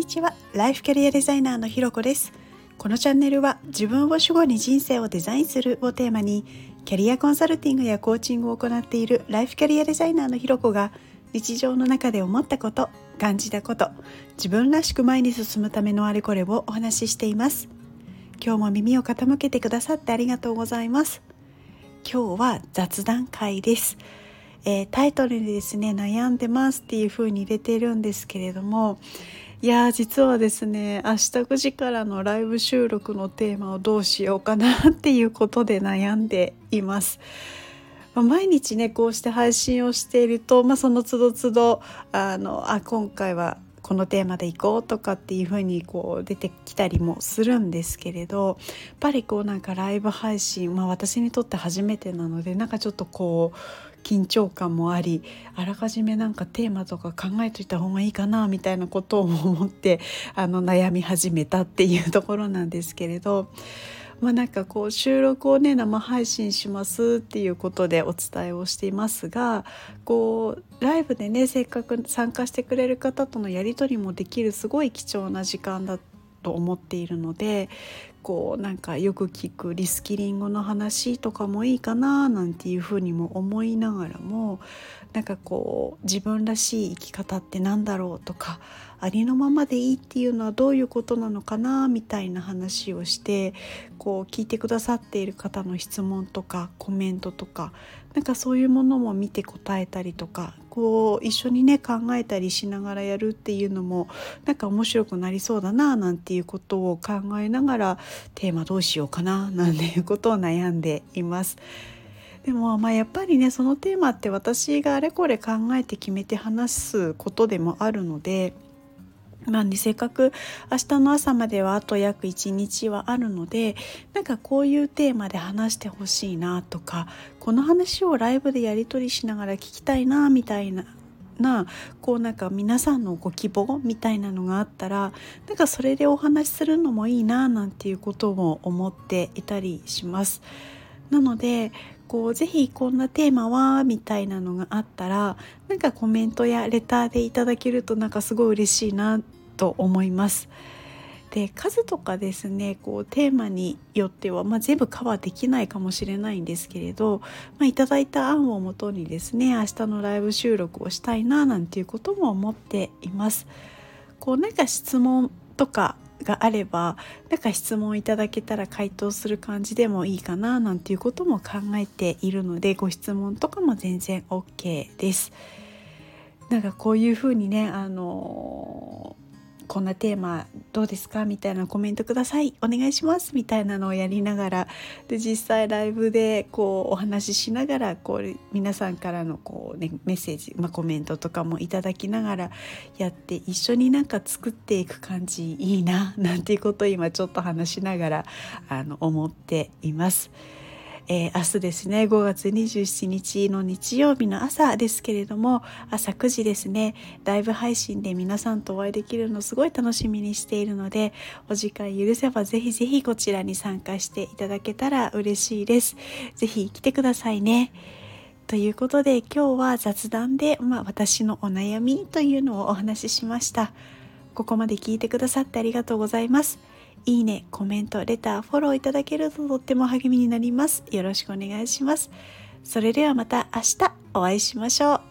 にちは。ライフキャリアデザイナーのひろこです。このチャンネルは自分を主語に人生をデザインするをテーマにキャリアコンサルティングやコーチングを行っているライフキャリアデザイナーのひろこが日常の中で思ったこと感じたこと自分らしく前に進むためのあれこれをお話ししています。今日も耳を傾けてくださってありがとうございます。今日は雑談会です。えー、タイトルにですね悩んでますっていう風に入れているんですけれどもいや実はですね明日9時からのライブ収録のテーマをどうしようかなっていうことで悩んでいます。まあ、毎日ねこうして配信をしていると、まあ、その都度都度あのあ今回はこのテーマでいこうとかっていう風にこう出てきたりもするんですけれどやっぱりこうなんかライブ配信、まあ、私にとって初めてなのでなんかちょっとこう緊張感もありあらかじめなんかテーマとか考えといた方がいいかなみたいなことを思ってあの悩み始めたっていうところなんですけれど。まあ、なんかこう収録をね生配信しますっていうことでお伝えをしていますがこうライブでねせっかく参加してくれる方とのやり取りもできるすごい貴重な時間だと思っているのでこうなんかよく聞くリスキリングの話とかもいいかななんていうふうにも思いながらもなんかこう自分らしい生き方って何だろうとかありのままでいいっていうのはどういうことなのかなみたいな話をしてこう聞いてくださっている方の質問とかコメントとかなんかそういうものも見て答えたりとかこう一緒にね考えたりしながらやるっていうのもなんか面白くなりそうだななんていうことを考えながらテーマどうしようかななんていうことを悩んでいます。でもまあやっぱりねそのテーマって私があれこれ考えて決めて話すことでもあるのでまあね、せっかく明日の朝まではあと約1日はあるのでなんかこういうテーマで話してほしいなとかこの話をライブでやり取りしながら聞きたいなみたいななこうなんか皆さんのご希望みたいなのがあったらなんかそれでお話しするのもいいななんていうことも思っていたりします。なのでこうぜひこんなテーマはみたいなのがあったらなんかコメントやレターでいただけるとなんかすごい嬉しいなと思います。で数とかですねこうテーマによっては、まあ、全部カバーできないかもしれないんですけれど、まあ、いただいた案をもとにですね明日のライブ収録をしたいななんていうことも思っています。こうなんか質問とかがあればなんか質問いただけたら回答する感じでもいいかななんていうことも考えているのでご質問とかも全然 OK です。なんかこういうふうにねあのこんなテーマどうですか？みたいなコメントください。お願いします。みたいなのをやりながら。で実際ライブでこうお話ししながらこう皆さんからのこう、ね、メッセージ、まあ、コメントとかもいただきながらやって一緒になんか作っていく感じいいななんていうことを今ちょっと話しながらあの思っています。えー、明日ですね5月27日の日曜日の朝ですけれども朝9時ですねライブ配信で皆さんとお会いできるのすごい楽しみにしているのでお時間許せばぜひぜひこちらに参加していただけたら嬉しいです。ぜひ来てくださいね。ということで今日は雑談で、まあ、私のお悩みというのをお話ししました。ここまで聞いてくださってありがとうございます。いいね、コメント、レター、フォローいただけるととっても励みになります。よろしくお願いします。それではまた明日お会いしましょう。